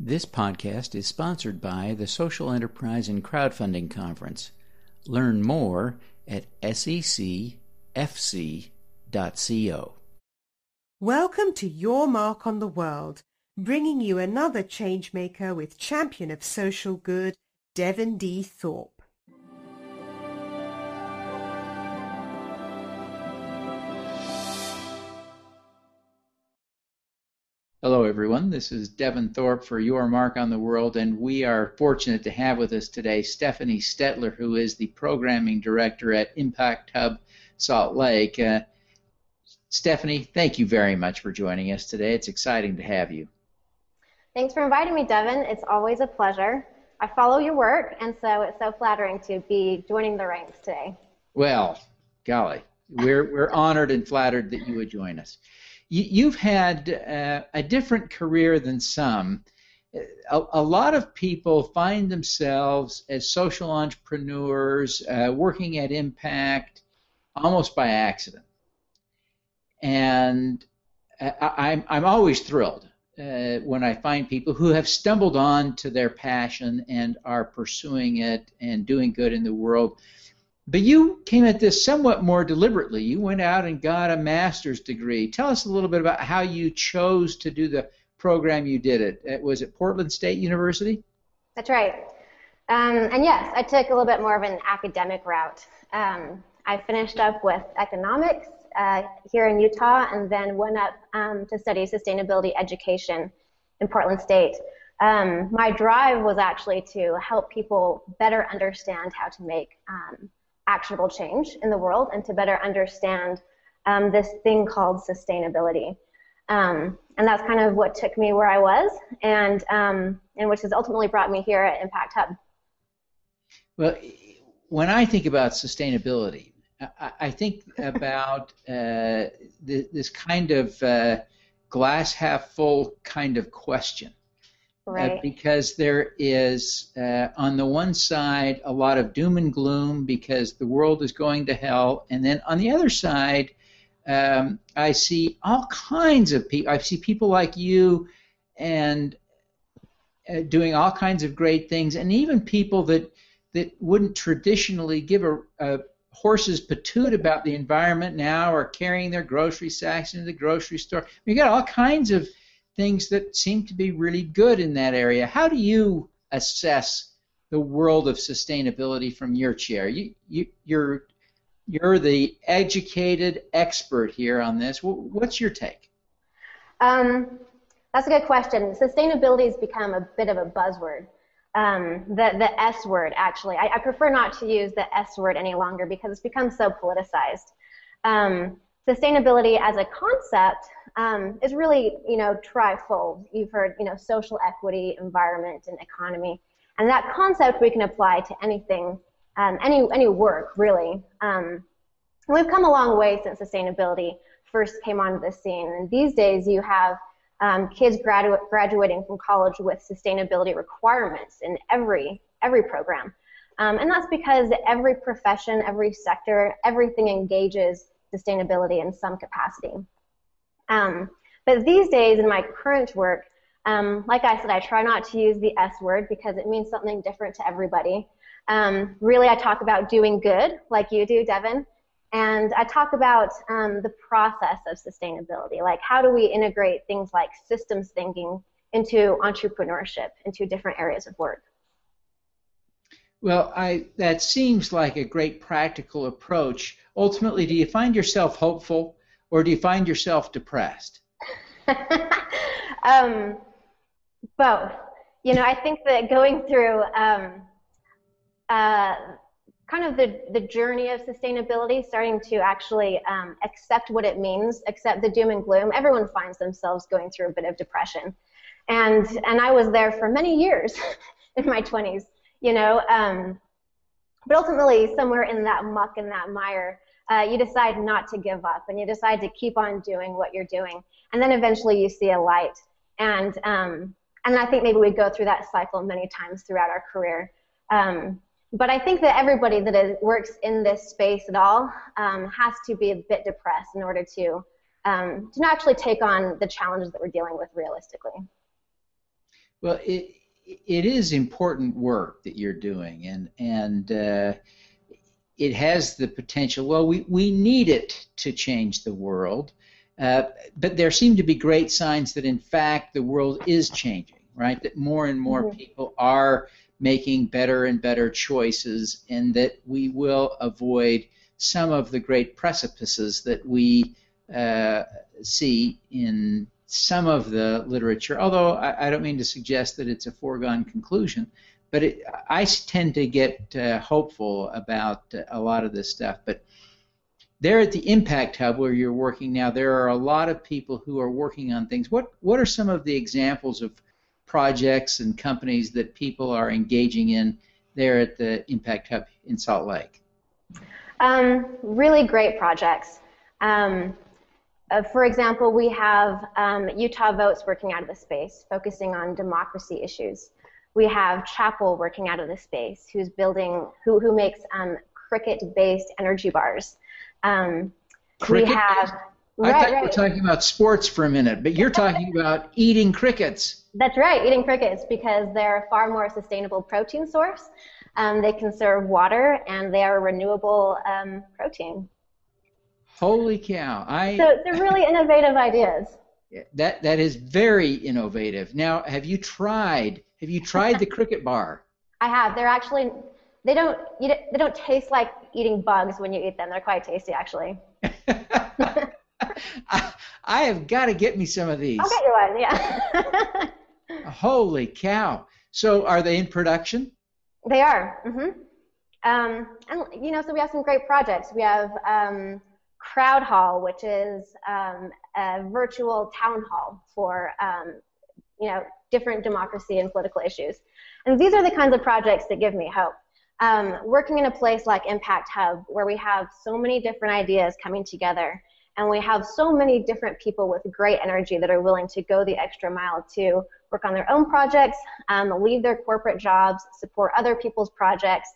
This podcast is sponsored by the Social Enterprise and Crowdfunding Conference. Learn more at secfc.co. Welcome to Your Mark on the World, bringing you another changemaker with champion of social good, Devin D. Thorpe. Hello, everyone. This is Devin Thorpe for Your Mark on the World, and we are fortunate to have with us today Stephanie Stettler, who is the programming director at Impact Hub Salt Lake. Uh, Stephanie, thank you very much for joining us today. It's exciting to have you. Thanks for inviting me, Devin. It's always a pleasure. I follow your work, and so it's so flattering to be joining the ranks today. Well, golly, we're, we're honored and flattered that you would join us you, have had uh, a different career than some. A, a, lot of people find themselves as social entrepreneurs uh, working at Impact almost by accident. And I, am I'm always thrilled uh, when I find people who have stumbled on to their passion and are pursuing it and doing good in the world but you came at this somewhat more deliberately. You went out and got a master's degree. Tell us a little bit about how you chose to do the program you did it. Was it Portland State University? That's right. Um, and yes, I took a little bit more of an academic route. Um, I finished up with economics uh, here in Utah and then went up um, to study sustainability education in Portland State. Um, my drive was actually to help people better understand how to make um, actionable change in the world and to better understand um, this thing called sustainability. Um, and that's kind of what took me where I was, and um, and which has ultimately brought me here at Impact Hub. Well, when I think about sustainability, I, I think about uh, this kind of uh, glass half full kind of question. Uh, right. Uh, because there is, uh, on the one side, a lot of doom and gloom because the world is going to hell, and then on the other side, um, I see all kinds of people. I see people like you, and uh, doing all kinds of great things, and even people that that wouldn't traditionally give a, a horse's patoot about the environment now are carrying their grocery sacks into the grocery store. We got all kinds of things that seem to be really good in that area. How do you assess the world of sustainability from your chair? You, you, you're you're the educated expert here on this. What's your take? Um, that's a good question. Sustainability has become a bit of a buzzword. Um, the, the S word, actually. I, I, prefer not to use the S word any longer because it's become so politicized. Um, sustainability as a concept um, is really, you know, trifold. You've heard, you know, social equity, environment, and economy. And that concept we can apply to anything, um, any, any work, really. Um, we've come a long way since sustainability first came onto the scene. And these days you have um, kids gradu- graduating from college with sustainability requirements in every, every program. Um, and that's because every profession, every sector, everything engages sustainability in some capacity. Um, but these days, in my current work, um, like I said, I try not to use the S word because it means something different to everybody. Um, really, I talk about doing good, like you do, Devin, and I talk about um, the process of sustainability, like how do we integrate things like systems thinking into entrepreneurship, into different areas of work. Well, I, that seems like a great practical approach. Ultimately, do you find yourself hopeful or do you find yourself depressed? um, both. You know, I think that going through um, uh, kind of the, the journey of sustainability, starting to actually um, accept what it means, accept the doom and gloom, everyone finds themselves going through a bit of depression. And, and I was there for many years in my 20s, you know. Um, but ultimately, somewhere in that muck and that mire, uh, you decide not to give up and you decide to keep on doing what you're doing. And then eventually you see a light. And, um, and I think maybe we go through that cycle many times throughout our career. Um, but I think that everybody that is, works in this space at all um, has to be a bit depressed in order to, um, to actually take on the challenges that we're dealing with realistically. Well, it it is important work that you're doing, and and uh, it has the potential. Well, we we need it to change the world, uh, but there seem to be great signs that in fact the world is changing. Right, that more and more mm-hmm. people are making better and better choices, and that we will avoid some of the great precipices that we uh, see in some of the literature, although I, I, don't mean to suggest that it's a foregone conclusion, but it, I tend to get uh, hopeful about uh, a lot of this stuff. But there at the Impact Hub where you're working now, there are a lot of people who are working on things. What what are some of the examples of projects and companies that people are engaging in there at the Impact Hub in Salt Lake? Um, really great projects. Um, uh, for example, we have um, Utah Votes working out of the space, focusing on democracy issues. We have Chapul working out of the space, who's building, who, who makes um, cricket-based energy bars. Um, cricket? We have. I right, thought you were talking about sports for a minute, but you're talking about eating crickets. That's right, eating crickets because they're a far more sustainable protein source. Um, they conserve water and they are a renewable um, protein. Holy cow! I so they're really innovative ideas. That that is very innovative. Now, have you tried? Have you tried the cricket bar? I have. They're actually they don't you, they don't taste like eating bugs when you eat them. They're quite tasty, actually. I, I have got to get me some of these. I'll get you one. Yeah. Holy cow! So, are they in production? They are. Mm-hmm. Um, and you know, so we have some great projects. We have um, Crowd Hall, which is um, a virtual town hall for um, you know different democracy and political issues. And these are the kinds of projects that give me hope. Um, working in a place like Impact Hub, where we have so many different ideas coming together, and we have so many different people with great energy that are willing to go the extra mile to work on their own projects, um, leave their corporate jobs, support other people's projects,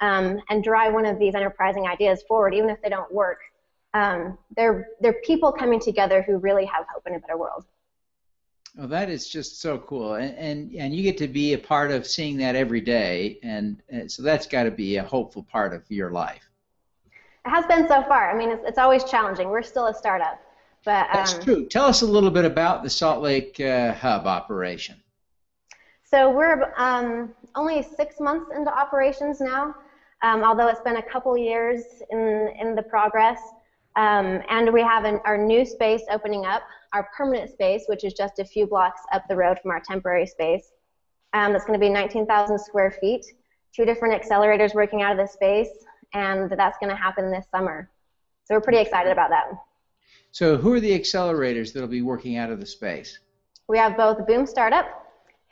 um, and drive one of these enterprising ideas forward, even if they don't work um, they're they're people coming together who really have hope in a better world. Well, that is just so cool, and and, and you get to be a part of seeing that every day, and, and so that's got to be a hopeful part of your life. It has been so far. I mean, it's, it's always challenging. We're still a startup, but um, that's true. Tell us a little bit about the Salt Lake uh, Hub operation. So we're um, only six months into operations now, um, although it's been a couple years in in the progress. Um, and we have an, our new space opening up, our permanent space, which is just a few blocks up the road from our temporary space. Um, that's going to be 19,000 square feet, two different accelerators working out of the space, and that's going to happen this summer. So we're pretty excited about that. So who are the accelerators that will be working out of the space? We have both Boom Startup,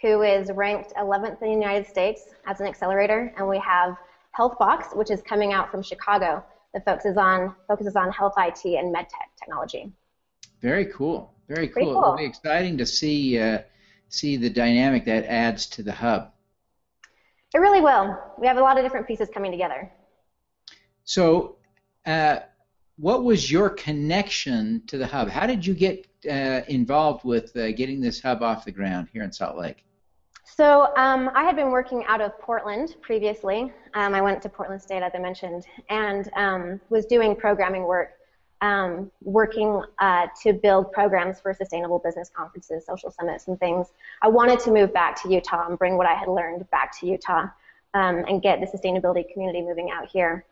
who is ranked 11th in the United States as an accelerator, and we have HealthBox, which is coming out from Chicago that focuses on focuses on health IT and medtech technology. Very cool. Very cool. cool. It'll be exciting to see uh, see the dynamic that adds to the hub. It really will. We have a lot of different pieces coming together. So, uh, what was your connection to the hub? How did you get uh, involved with uh, getting this hub off the ground here in Salt Lake? So um, I had been working out of Portland previously. Um, I went to Portland State, as I mentioned, and um, was doing programming work, um, working uh, to build programs for sustainable business conferences, social summits, and things. I wanted to move back to Utah and bring what I had learned back to Utah um, and get the sustainability community moving out here.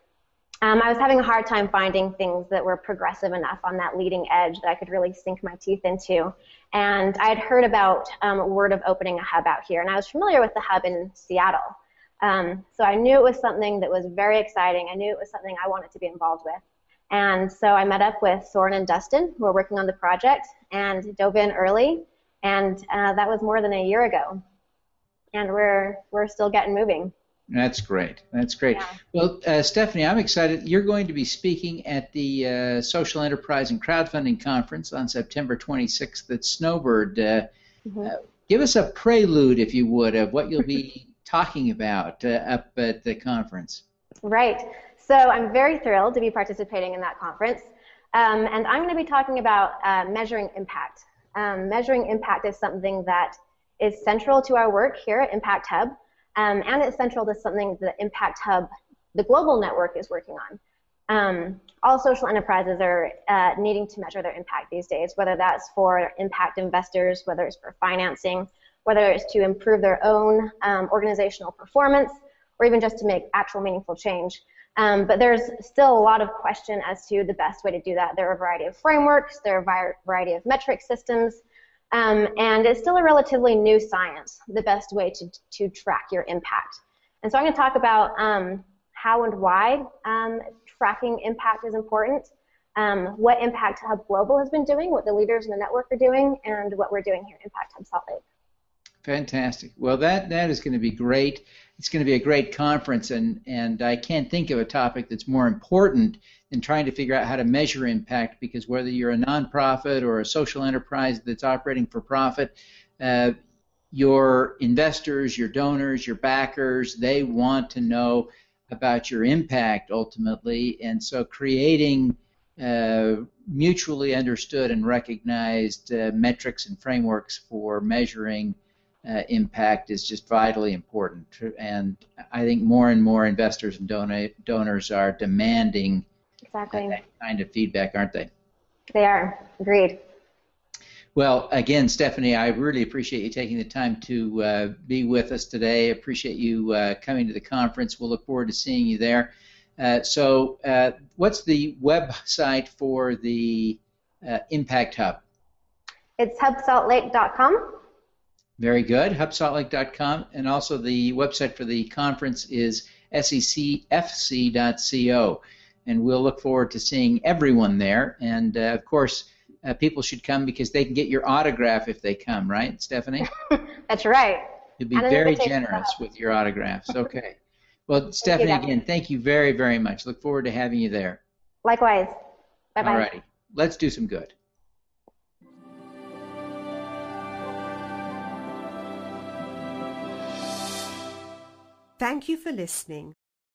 Um, I was having a hard time finding things that were progressive enough on that leading edge that I could really sink my teeth into. And I had heard about um, word of opening a hub out here, and I was familiar with the hub in Seattle. Um, so I knew it was something that was very exciting. I knew it was something I wanted to be involved with. And so I met up with Soren and Dustin, who were working on the project, and dove in early. And uh, that was more than a year ago. And we're, we're still getting moving. That's great. That's great. Yeah. Well, uh, Stephanie, I'm excited. You're going to be speaking at the uh, Social Enterprise and Crowdfunding Conference on September 26th at Snowbird. Uh, mm-hmm. Uh, give us a prelude, if you would, of what you'll be talking about uh, up at the conference. Right. So I'm very thrilled to be participating in that conference. Um, and I'm going to be talking about uh, measuring impact. Um, measuring impact is something that is central to our work here at Impact Hub, um, and it's central to something that Impact Hub, the global network, is working on. Um, all social enterprises are uh, needing to measure their impact these days, whether that's for impact investors, whether it's for financing, whether it's to improve their own um, organizational performance, or even just to make actual meaningful change. Um, but there's still a lot of question as to the best way to do that. There are a variety of frameworks, there are a variety of metric systems, um, and it's still a relatively new science, the best way to, to track your impact. And so I'm going to talk about um, how and why um, tracking impact is important, um, what Impact Hub Global has been doing, what the leaders in the network are doing, and what we're doing here at Impact Hub Salt Lake. Fantastic. Well, that that is going to be great. It's going to be a great conference, and and I can't think of a topic that's more important than trying to figure out how to measure impact. Because whether you're a nonprofit or a social enterprise that's operating for profit, uh, your investors, your donors, your backers, they want to know about your impact ultimately, and so creating uh, mutually understood and recognized uh, metrics and frameworks for measuring uh, impact is just vitally important. And I think more and more investors and donate, donors are demanding exactly. that kind of feedback, aren't they? They are. Agreed. Well, again, Stephanie, I really appreciate you taking the time to uh, be with us today. I appreciate you uh, coming to the conference. We'll look forward to seeing you there. Uh, so, uh, what's the website for the uh, Impact Hub? It's hubsaltlake.com. Very good. HubSaltLake.com. And also the website for the conference is secfc.co. And we'll look forward to seeing everyone there. And uh, of course, uh, people should come because they can get your autograph if they come, right, Stephanie? That's right. You'd be very generous with your autographs. Okay. Well, Stephanie, again, thank you very, very much. Look forward to having you there. Likewise. Bye bye. All righty. Let's do some good. Thank you for listening.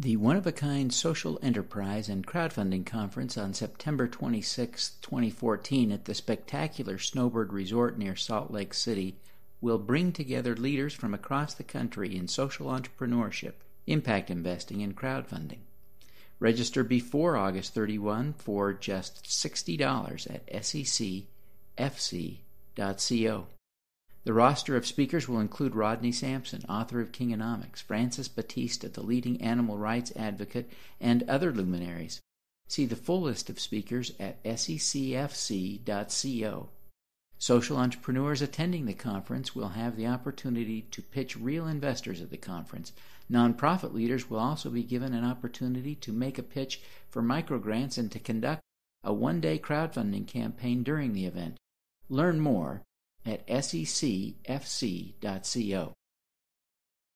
The One of a Kind Social Enterprise and Crowdfunding Conference on September 26, 2014, at the spectacular Snowbird Resort near Salt Lake City will bring together leaders from across the country in social entrepreneurship, impact investing, and crowdfunding. Register before August 31 for just $60 at secfc.co. The roster of speakers will include Rodney Sampson, author of Kingonomics, Francis Battista, the leading animal rights advocate, and other luminaries. See the full list of speakers at secfc.co. Social entrepreneurs attending the conference will have the opportunity to pitch real investors at the conference. Nonprofit leaders will also be given an opportunity to make a pitch for microgrants and to conduct a one day crowdfunding campaign during the event. Learn more at secfc.co.